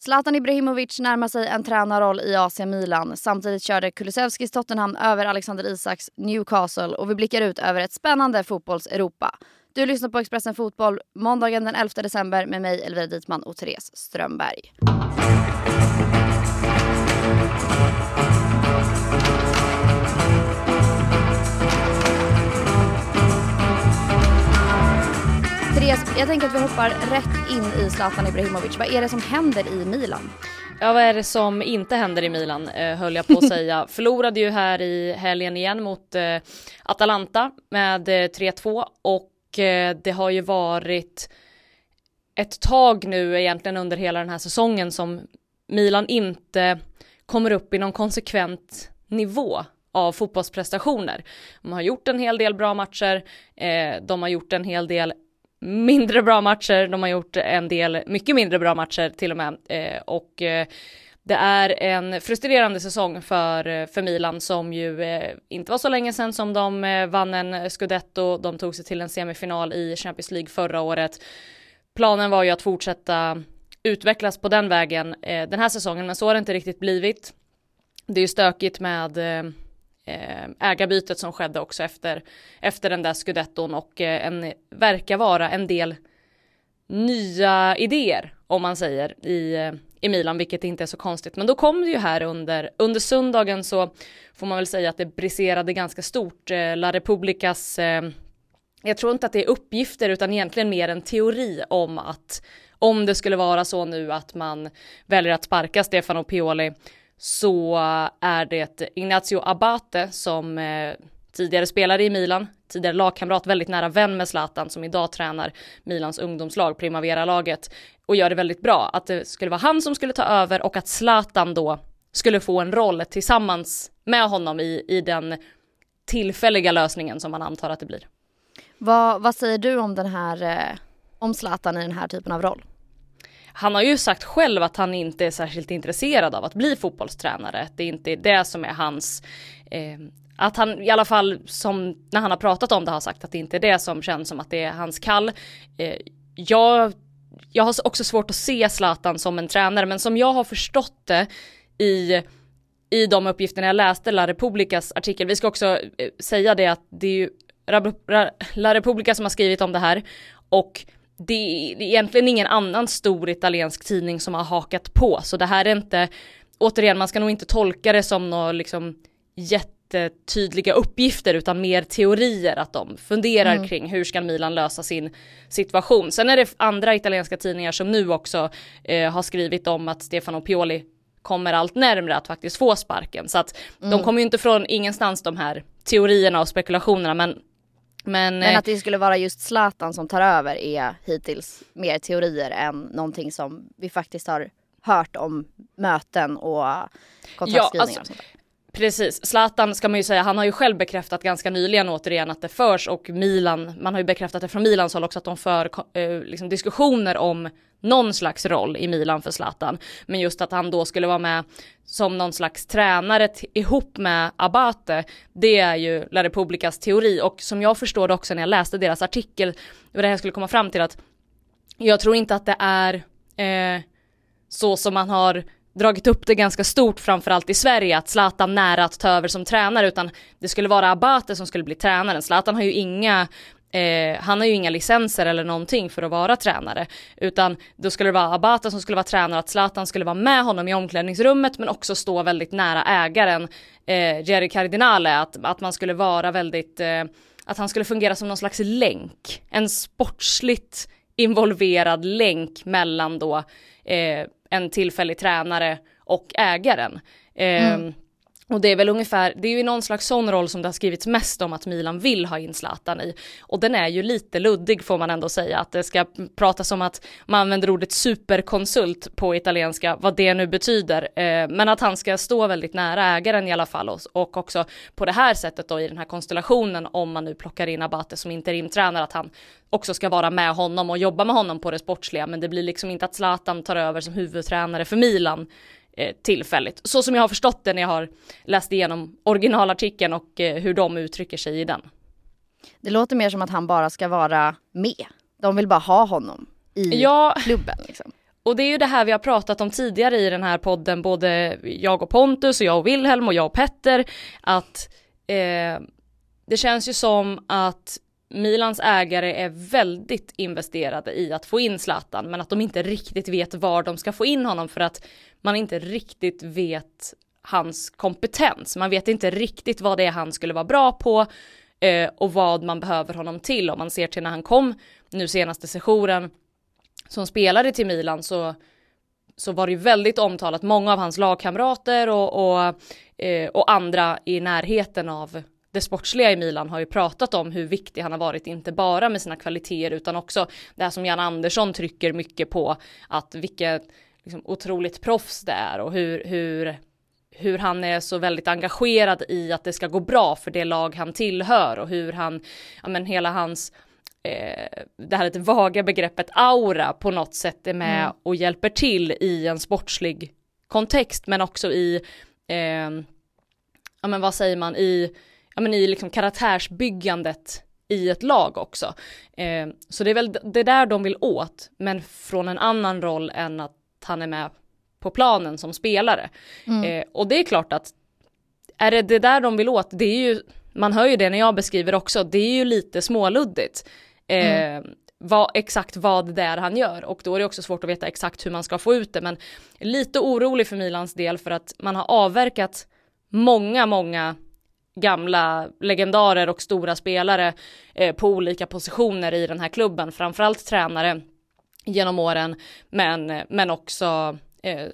Zlatan Ibrahimovic närmar sig en tränarroll i AC Milan. Samtidigt körde Kulusevskis Tottenham över Alexander Isaks Newcastle och vi blickar ut över ett spännande fotbolls-Europa. Du lyssnar på Expressen Fotboll måndagen den 11 december med mig Elvira Dietman och Therese Strömberg. Therese, jag tänker att vi hoppar rätt in i Zlatan Ibrahimovic. Vad är det som händer i Milan? Ja, vad är det som inte händer i Milan, eh, höll jag på att säga. Förlorade ju här i helgen igen mot eh, Atalanta med eh, 3-2 och eh, det har ju varit ett tag nu egentligen under hela den här säsongen som Milan inte kommer upp i någon konsekvent nivå av fotbollsprestationer. De har gjort en hel del bra matcher, de har gjort en hel del mindre bra matcher, de har gjort en del mycket mindre bra matcher till och med eh, och eh, det är en frustrerande säsong för, eh, för Milan som ju eh, inte var så länge sedan som de eh, vann en scudetto, de tog sig till en semifinal i Champions League förra året. Planen var ju att fortsätta utvecklas på den vägen eh, den här säsongen, men så har det inte riktigt blivit. Det är ju stökigt med Eh, ägarbytet som skedde också efter, efter den där scudetton och eh, en, verkar vara en del nya idéer om man säger i, eh, i Milan, vilket inte är så konstigt. Men då kom det ju här under, under söndagen så får man väl säga att det briserade ganska stort. La Republicas, jag tror inte att det är uppgifter utan egentligen mer en teori om att om det skulle vara så nu att man väljer att sparka Stefano Pioli så är det Ignacio Abate som eh, tidigare spelade i Milan, tidigare lagkamrat, väldigt nära vän med Zlatan som idag tränar Milans ungdomslag, Primavera-laget och gör det väldigt bra. Att det skulle vara han som skulle ta över och att Zlatan då skulle få en roll tillsammans med honom i, i den tillfälliga lösningen som man antar att det blir. Vad, vad säger du om den här, eh, om Zlatan i den här typen av roll? Han har ju sagt själv att han inte är särskilt intresserad av att bli fotbollstränare. Det är inte det som är hans eh, att han i alla fall som när han har pratat om det har sagt att det inte är det som känns som att det är hans kall. Eh, jag, jag har också svårt att se Zlatan som en tränare men som jag har förstått det i i de uppgifterna jag läste La Republicas artikel. Vi ska också eh, säga det att det är ju La Republica som har skrivit om det här och det är egentligen ingen annan stor italiensk tidning som har hakat på, så det här är inte, återigen, man ska nog inte tolka det som några liksom jättetydliga uppgifter utan mer teorier att de funderar mm. kring hur ska Milan lösa sin situation. Sen är det andra italienska tidningar som nu också eh, har skrivit om att Stefano Pioli kommer allt närmre att faktiskt få sparken. Så att mm. de kommer ju inte från ingenstans de här teorierna och spekulationerna men men, men, eh, att det skulle vara just Zlatan som tar över är hittills mer teorier än någonting som vi faktiskt har hört om möten och kontraktskrivningar ja, alltså, och sånt. Precis, Zlatan ska man ju säga, han har ju själv bekräftat ganska nyligen återigen att det förs och Milan, man har ju bekräftat det från Milans håll också att de för eh, liksom diskussioner om någon slags roll i Milan för Zlatan. Men just att han då skulle vara med som någon slags tränare ihop med Abate, det är ju La Republicas teori och som jag förstår det också när jag läste deras artikel, det var det jag skulle komma fram till att jag tror inte att det är eh, så som man har dragit upp det ganska stort framförallt i Sverige att Zlatan nära att ta över som tränare utan det skulle vara Abate som skulle bli tränaren. Zlatan har ju inga Eh, han har ju inga licenser eller någonting för att vara tränare. Utan då skulle det vara Abata som skulle vara tränare, att Zlatan skulle vara med honom i omklädningsrummet men också stå väldigt nära ägaren eh, Jerry Cardinale. Att, att man skulle vara väldigt, eh, att han skulle fungera som någon slags länk. En sportsligt involverad länk mellan då eh, en tillfällig tränare och ägaren. Ehm, mm. Och det är väl ungefär, det är ju någon slags sån roll som det har skrivits mest om att Milan vill ha in Zlatan i. Och den är ju lite luddig får man ändå säga, att det ska pratas om att man använder ordet superkonsult på italienska, vad det nu betyder. Eh, men att han ska stå väldigt nära ägaren i alla fall och också på det här sättet då i den här konstellationen om man nu plockar in Abate som interimtränare, att han också ska vara med honom och jobba med honom på det sportsliga. Men det blir liksom inte att Zlatan tar över som huvudtränare för Milan Eh, tillfälligt. Så som jag har förstått det när jag har läst igenom originalartikeln och eh, hur de uttrycker sig i den. Det låter mer som att han bara ska vara med. De vill bara ha honom i ja, klubben. Liksom. och det är ju det här vi har pratat om tidigare i den här podden, både jag och Pontus och jag och Wilhelm och jag och Petter, att eh, det känns ju som att Milans ägare är väldigt investerade i att få in Zlatan, men att de inte riktigt vet var de ska få in honom för att man inte riktigt vet hans kompetens. Man vet inte riktigt vad det är han skulle vara bra på eh, och vad man behöver honom till. Om man ser till när han kom nu senaste sessionen som spelare till Milan så, så var det ju väldigt omtalat. Många av hans lagkamrater och, och, eh, och andra i närheten av det sportsliga i Milan har ju pratat om hur viktig han har varit, inte bara med sina kvaliteter utan också det här som Jan Andersson trycker mycket på, att vilket liksom, otroligt proffs det är och hur, hur, hur han är så väldigt engagerad i att det ska gå bra för det lag han tillhör och hur han, ja men hela hans eh, det här lite vaga begreppet aura på något sätt är med mm. och hjälper till i en sportslig kontext men också i, eh, ja men vad säger man, i ja, men i liksom karaktärsbyggandet i ett lag också. Eh, så det är väl det där de vill åt, men från en annan roll än att han är med på planen som spelare. Mm. Eh, och det är klart att är det det där de vill åt, det är ju, man hör ju det när jag beskriver också, det är ju lite småluddigt. Eh, mm. vad, exakt vad det är han gör och då är det också svårt att veta exakt hur man ska få ut det men lite orolig för Milans del för att man har avverkat många, många gamla legendarer och stora spelare eh, på olika positioner i den här klubben, framförallt tränare genom åren, men, men också eh,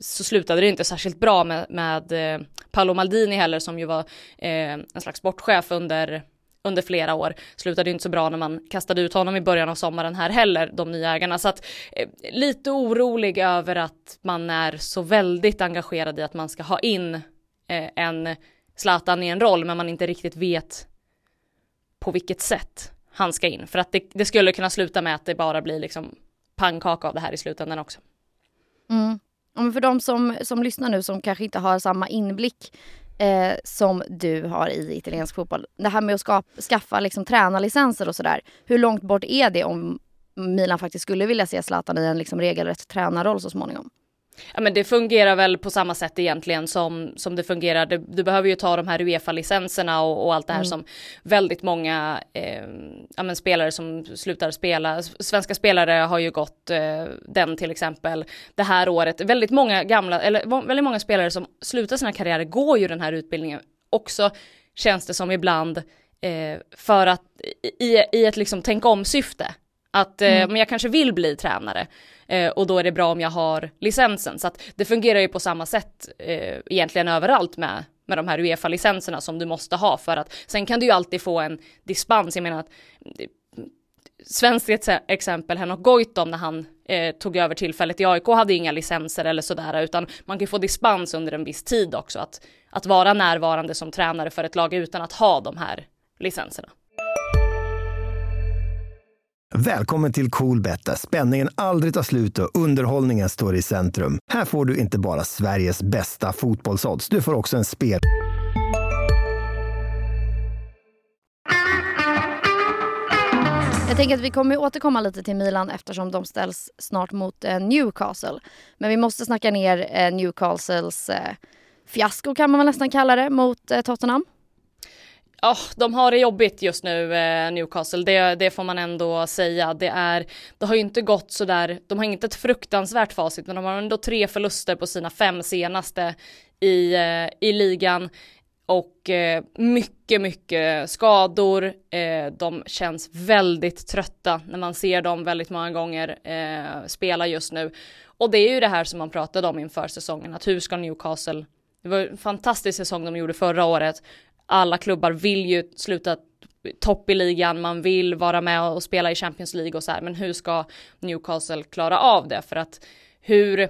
så slutade det inte särskilt bra med, med eh, Paolo Maldini heller som ju var eh, en slags sportchef under under flera år. Slutade inte så bra när man kastade ut honom i början av sommaren här heller, de nya ägarna. Så att eh, lite orolig över att man är så väldigt engagerad i att man ska ha in eh, en Zlatan i en roll men man inte riktigt vet på vilket sätt han ska in. För att det, det skulle kunna sluta med att det bara blir liksom pannkaka av det här i slutändan också. Mm. Men för de som, som lyssnar nu som kanske inte har samma inblick eh, som du har i italiensk fotboll. Det här med att skapa, skaffa liksom, tränarlicenser och sådär. Hur långt bort är det om Milan faktiskt skulle vilja se Zlatan i en liksom, regelrätt tränarroll så småningom? Ja men det fungerar väl på samma sätt egentligen som, som det fungerar. Du, du behöver ju ta de här Uefa-licenserna och, och, allt det här mm. som väldigt många eh, ja, spelare som slutar spela. Svenska spelare har ju gått eh, den till exempel det här året. Väldigt många gamla, eller väldigt många spelare som slutar sina karriärer går ju den här utbildningen också känns det som ibland eh, för att i, i ett liksom tänk om syfte. Att eh, mm. men jag kanske vill bli tränare eh, och då är det bra om jag har licensen. Så att det fungerar ju på samma sätt eh, egentligen överallt med, med de här Uefa-licenserna som du måste ha för att sen kan du ju alltid få en dispens. Jag menar att svenskt exempel, Henok Goitom när han eh, tog över tillfället i AIK hade inga licenser eller sådär utan man kan få dispens under en viss tid också att, att vara närvarande som tränare för ett lag utan att ha de här licenserna. Välkommen till Coolbet där spänningen aldrig tar slut och underhållningen står i centrum. Här får du inte bara Sveriges bästa fotbollsodds, du får också en spel... Jag tänker att vi kommer återkomma lite till Milan eftersom de ställs snart mot eh, Newcastle. Men vi måste snacka ner eh, Newcastles eh, fiasko kan man väl nästan kalla det mot Tottenham. Oh, de har det jobbigt just nu, eh, Newcastle, det, det, får man ändå säga. Det, är, det har ju inte gått sådär, de har inte ett fruktansvärt facit, men de har ändå tre förluster på sina fem senaste i, eh, i ligan. Och eh, mycket, mycket skador. Eh, de känns väldigt trötta när man ser dem väldigt många gånger eh, spela just nu. Och det är ju det här som man pratade om inför säsongen, att hur ska Newcastle det var en fantastisk säsong de gjorde förra året alla klubbar vill ju sluta topp i ligan, man vill vara med och spela i Champions League och så här, men hur ska Newcastle klara av det? För att hur, eh,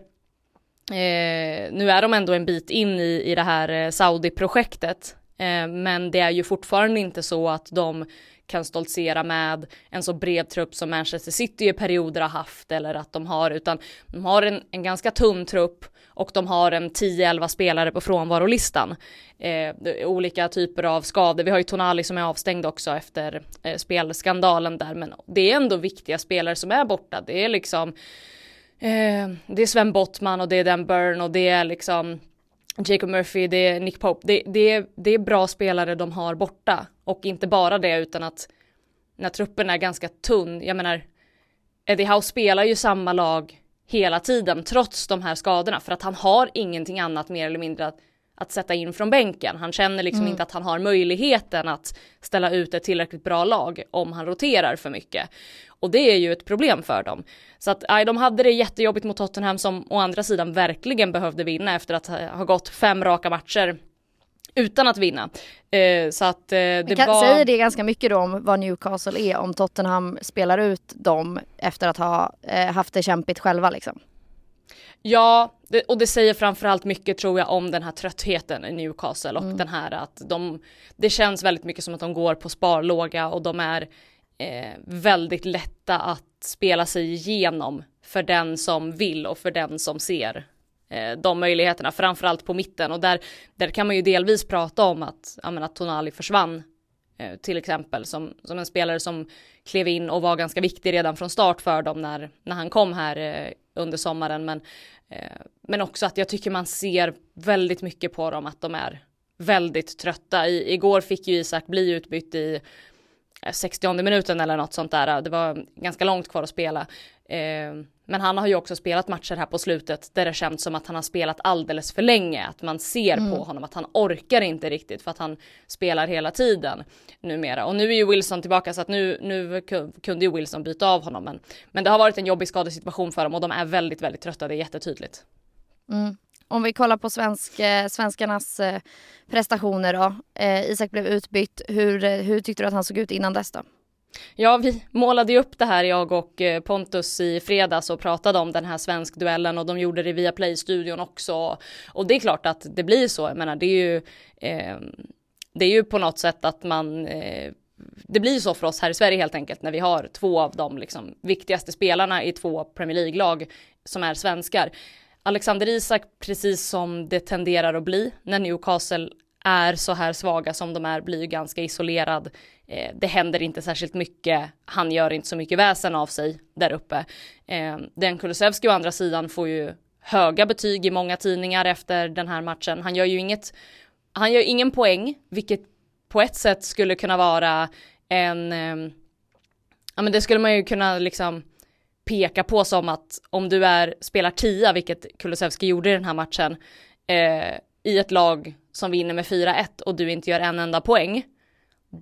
nu är de ändå en bit in i, i det här eh, Saudi-projektet, eh, men det är ju fortfarande inte så att de kan stoltsera med en så bred trupp som Manchester City i perioder har haft eller att de har, utan de har en, en ganska tunn trupp och de har en 10-11 spelare på frånvarolistan. Eh, olika typer av skador. Vi har ju Tonali som är avstängd också efter eh, spelskandalen där, men det är ändå viktiga spelare som är borta. Det är liksom eh, det är Sven Bottman och det är Dan Burn och det är liksom Jacob Murphy, det är Nick Pope, det, det, är, det är bra spelare de har borta. Och inte bara det utan att när truppen är ganska tunn, jag menar Eddie Howe spelar ju samma lag hela tiden trots de här skadorna för att han har ingenting annat mer eller mindre att, att sätta in från bänken. Han känner liksom mm. inte att han har möjligheten att ställa ut ett tillräckligt bra lag om han roterar för mycket. Och det är ju ett problem för dem. Så att aj, de hade det jättejobbigt mot Tottenham som å andra sidan verkligen behövde vinna efter att ha gått fem raka matcher utan att vinna. Eh, så att eh, det kan, var... Säger det ganska mycket då om vad Newcastle är om Tottenham spelar ut dem efter att ha eh, haft det kämpigt själva liksom? Ja, det, och det säger framförallt mycket tror jag om den här tröttheten i Newcastle och mm. den här att de, det känns väldigt mycket som att de går på sparlåga och de är eh, väldigt lätta att spela sig igenom för den som vill och för den som ser Eh, de möjligheterna, framförallt på mitten och där, där kan man ju delvis prata om att, ja, men att Tonali försvann eh, till exempel som, som en spelare som klev in och var ganska viktig redan från start för dem när, när han kom här eh, under sommaren men, men också att jag tycker man ser väldigt mycket på dem att de är väldigt trötta. I, igår fick ju Isak bli utbytt i 60 minuten eller något sånt där. Det var ganska långt kvar att spela. Eh, men han har ju också spelat matcher här på slutet där det känns som att han har spelat alldeles för länge. Att man ser mm. på honom att han orkar inte riktigt för att han spelar hela tiden numera. Och nu är ju Wilson tillbaka så att nu, nu kunde ju Wilson byta av honom. Men, men det har varit en jobbig skadesituation för dem och de är väldigt, väldigt trötta. Det är jättetydligt. Mm. Om vi kollar på svensk, eh, svenskarnas eh, prestationer då. Eh, Isak blev utbytt. Hur, eh, hur tyckte du att han såg ut innan dess då? Ja, vi målade ju upp det här jag och eh, Pontus i fredags och pratade om den här svenskduellen och de gjorde det via Play-studion också. Och det är klart att det blir så. Jag menar, det är ju, eh, det är ju på något sätt att man eh, det blir så för oss här i Sverige helt enkelt när vi har två av de liksom, viktigaste spelarna i två Premier League-lag som är svenskar. Alexander Isak, precis som det tenderar att bli när Newcastle är så här svaga som de är, blir ju ganska isolerad. Eh, det händer inte särskilt mycket, han gör inte så mycket väsen av sig där uppe. Eh, den Kulusevski å andra sidan får ju höga betyg i många tidningar efter den här matchen. Han gör ju inget, han gör ingen poäng, vilket på ett sätt skulle kunna vara en, eh, ja men det skulle man ju kunna liksom peka på som att om du är, spelar tia, vilket Kulusevski gjorde i den här matchen, eh, i ett lag som vinner med 4-1 och du inte gör en enda poäng.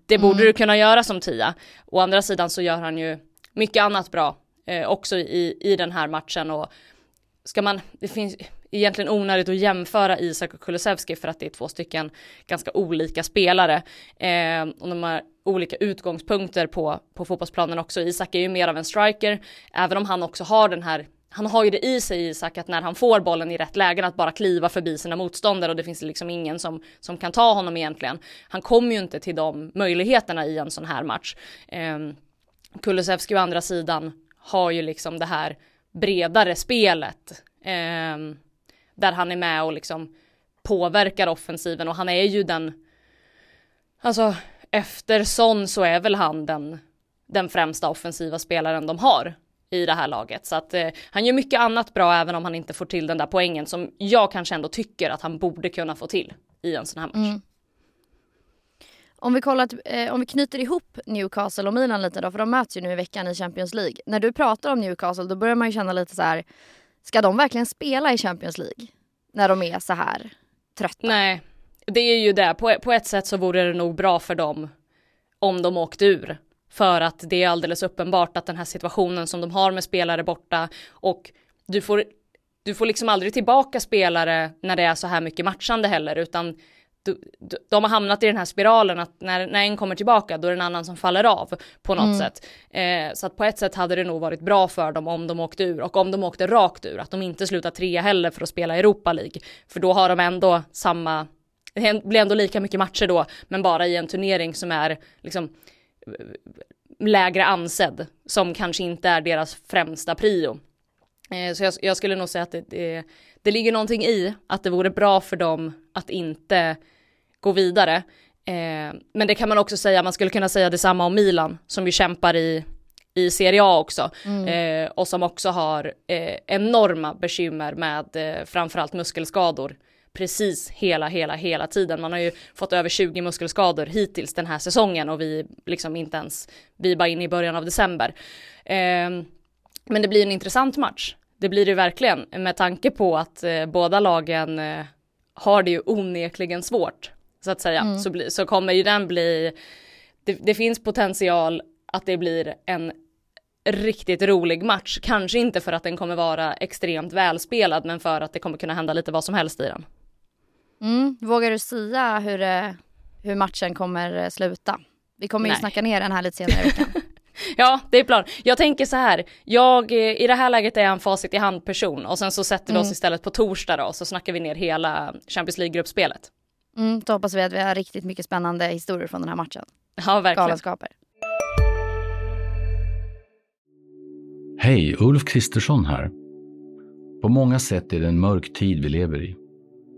Det borde mm. du kunna göra som tia. Å andra sidan så gör han ju mycket annat bra eh, också i, i den här matchen och ska man, det finns egentligen onödigt att jämföra Isak och Kulusevski för att det är två stycken ganska olika spelare eh, och de har olika utgångspunkter på, på fotbollsplanen också. Isak är ju mer av en striker, även om han också har den här han har ju det i sig Isak att när han får bollen i rätt lägen att bara kliva förbi sina motståndare och det finns liksom ingen som, som kan ta honom egentligen. Han kommer ju inte till de möjligheterna i en sån här match. Eh, Kulusevski å andra sidan har ju liksom det här bredare spelet. Eh, där han är med och liksom påverkar offensiven och han är ju den, alltså efter Son så är väl han den, den främsta offensiva spelaren de har i det här laget. Så att eh, han gör mycket annat bra även om han inte får till den där poängen som jag kanske ändå tycker att han borde kunna få till i en sån här match. Mm. Om vi, kollar, eh, om vi knyter ihop Newcastle och Milan lite då, för de möts ju nu i veckan i Champions League. När du pratar om Newcastle då börjar man ju känna lite så här, ska de verkligen spela i Champions League? När de är så här trötta? Nej, det är ju det. På, på ett sätt så vore det nog bra för dem om de åkte ur. För att det är alldeles uppenbart att den här situationen som de har med spelare borta och du får, du får liksom aldrig tillbaka spelare när det är så här mycket matchande heller utan du, du, de har hamnat i den här spiralen att när, när en kommer tillbaka då är det en annan som faller av på något mm. sätt. Eh, så att på ett sätt hade det nog varit bra för dem om de åkte ur och om de åkte rakt ur, att de inte slutar trea heller för att spela Europa League. För då har de ändå samma, det blir ändå lika mycket matcher då, men bara i en turnering som är liksom lägre ansedd, som kanske inte är deras främsta prio. Eh, så jag, jag, skulle nog säga att det, det, det ligger någonting i att det vore bra för dem att inte gå vidare. Eh, men det kan man också säga, man skulle kunna säga detsamma om Milan som ju kämpar i, i Serie A också mm. eh, och som också har enorma bekymmer med framförallt muskelskador precis hela, hela, hela tiden. Man har ju fått över 20 muskelskador hittills den här säsongen och vi liksom inte ens, vi är bara inne i början av december. Eh, men det blir en intressant match. Det blir det verkligen med tanke på att eh, båda lagen eh, har det ju onekligen svårt så att säga. Mm. Så, bli, så kommer ju den bli, det, det finns potential att det blir en riktigt rolig match. Kanske inte för att den kommer vara extremt välspelad, men för att det kommer kunna hända lite vad som helst i den. Mm. Vågar du säga hur, hur matchen kommer sluta? Vi kommer Nej. ju snacka ner den här lite senare i veckan. ja, det är plan. Jag tänker så här, jag i det här läget är jag en facit i hand person och sen så sätter vi oss mm. istället på torsdag då så snackar vi ner hela Champions League-gruppspelet. Mm, då hoppas vi att vi har riktigt mycket spännande historier från den här matchen. Ja, verkligen. Galenskaper. Hej, Ulf Kristersson här. På många sätt är det en mörk tid vi lever i.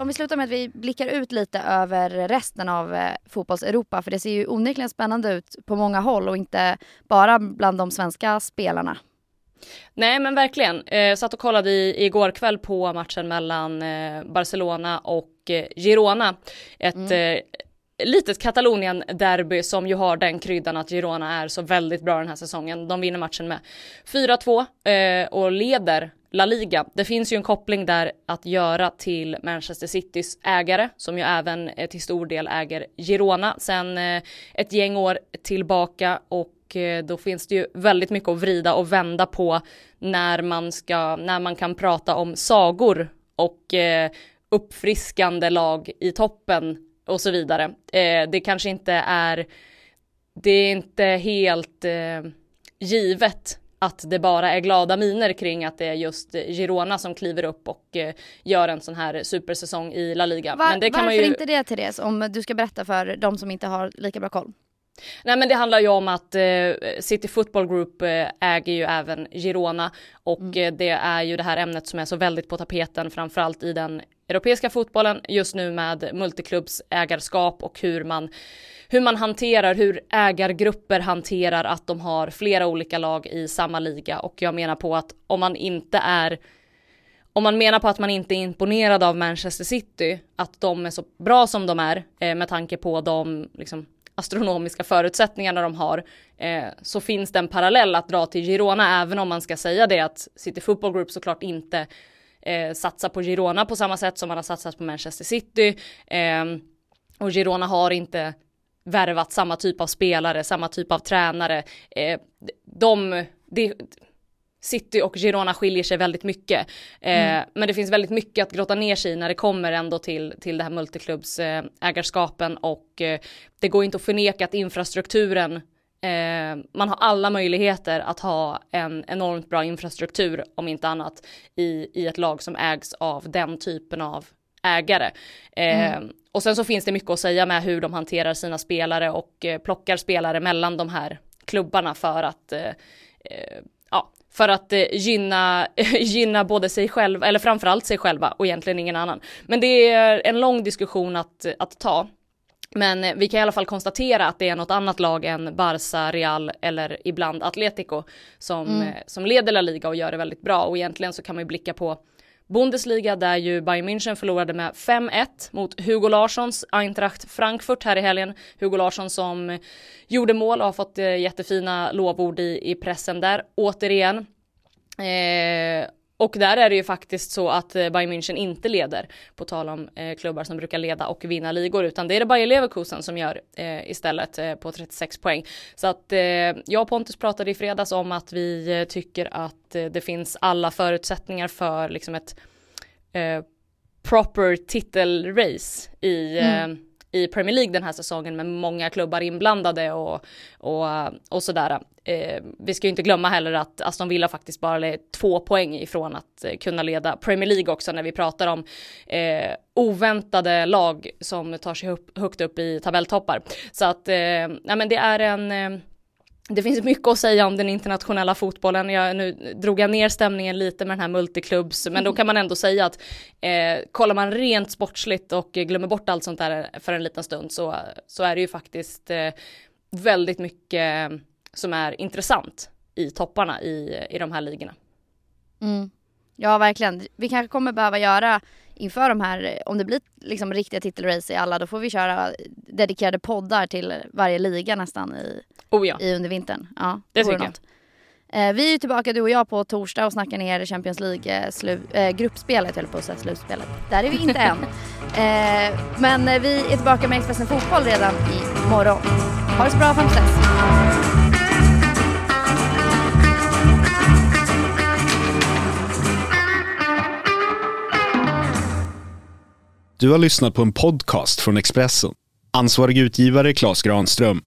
Om vi slutar med att vi blickar ut lite över resten av eh, fotbolls-Europa för det ser ju onekligen spännande ut på många håll och inte bara bland de svenska spelarna. Nej men verkligen. Eh, satt och kollade i, igår kväll på matchen mellan eh, Barcelona och eh, Girona. Ett mm litet Katalonien-derby som ju har den kryddan att Girona är så väldigt bra den här säsongen. De vinner matchen med 4-2 eh, och leder La Liga. Det finns ju en koppling där att göra till Manchester Citys ägare som ju även eh, till stor del äger Girona sen eh, ett gäng år tillbaka och eh, då finns det ju väldigt mycket att vrida och vända på när man ska, när man kan prata om sagor och eh, uppfriskande lag i toppen och så vidare. det kanske inte är, det är inte helt givet att det bara är glada miner kring att det är just Girona som kliver upp och eh, gör en sån här supersäsong i La Liga. Var, men det kan varför man ju... inte det Therese, om du ska berätta för de som inte har lika bra koll? Nej men det handlar ju om att eh, City Football Group eh, äger ju även Girona och mm. eh, det är ju det här ämnet som är så väldigt på tapeten framförallt i den europeiska fotbollen just nu med multiklubbsägarskap och hur man hur man hanterar, hur ägargrupper hanterar att de har flera olika lag i samma liga. Och jag menar på att om man inte är om man menar på att man inte är imponerad av Manchester City, att de är så bra som de är eh, med tanke på de liksom, astronomiska förutsättningarna de har, eh, så finns det en parallell att dra till Girona, även om man ska säga det att City Football Group såklart inte eh, satsar på Girona på samma sätt som man har satsat på Manchester City. Eh, och Girona har inte värvat samma typ av spelare, samma typ av tränare. Eh, de, de, City och Girona skiljer sig väldigt mycket. Eh, mm. Men det finns väldigt mycket att grotta ner sig i när det kommer ändå till, till det här multiklubbsägarskapen eh, och eh, det går inte att förneka att infrastrukturen eh, man har alla möjligheter att ha en enormt bra infrastruktur om inte annat i, i ett lag som ägs av den typen av ägare. Eh, mm. Och sen så finns det mycket att säga med hur de hanterar sina spelare och eh, plockar spelare mellan de här klubbarna för att eh, eh ja, för att eh, gynna, gynna både sig själv, eller framförallt sig själva och egentligen ingen annan. Men det är en lång diskussion att, att ta. Men eh, vi kan i alla fall konstatera att det är något annat lag än Barca, Real eller ibland Atletico som, mm. som leder La Liga och gör det väldigt bra och egentligen så kan man ju blicka på Bundesliga där ju Bayern München förlorade med 5-1 mot Hugo Larssons Eintracht Frankfurt här i helgen. Hugo Larsson som gjorde mål och har fått eh, jättefina lovord i, i pressen där återigen. Eh, och där är det ju faktiskt så att eh, Bayern München inte leder, på tal om eh, klubbar som brukar leda och vinna ligor, utan det är det Bayer Leverkusen som gör eh, istället eh, på 36 poäng. Så att eh, jag och Pontus pratade i fredags om att vi eh, tycker att eh, det finns alla förutsättningar för liksom ett proper titelrace i Mm i Premier League den här säsongen med många klubbar inblandade och, och, och sådär. Eh, vi ska ju inte glömma heller att Aston Villa faktiskt bara är två poäng ifrån att eh, kunna leda Premier League också när vi pratar om eh, oväntade lag som tar sig upp, högt upp i tabelltoppar. Så att, eh, ja men det är en eh, det finns mycket att säga om den internationella fotbollen. Jag, nu drog jag ner stämningen lite med den här multiklubbs, men då kan man ändå säga att eh, kollar man rent sportsligt och glömmer bort allt sånt där för en liten stund så, så är det ju faktiskt eh, väldigt mycket som är intressant i topparna i, i de här ligorna. Mm. Ja verkligen. Vi kanske kommer behöva göra inför de här, om det blir liksom riktiga titelrace i alla, då får vi köra dedikerade poddar till varje liga nästan i, Oh ja, i under vintern. Ja, Det tycker jag. Eh, vi är tillbaka du och jag på torsdag och snackar ner Champions League eh, slu, eh, gruppspelet, höll på att säga slutspelet. Där är vi inte än. Eh, men eh, vi är tillbaka med Expressen Fotboll redan imorgon. Ha det så bra fram till dess. Du har lyssnat på en podcast från Expressen. Ansvarig utgivare Klas Granström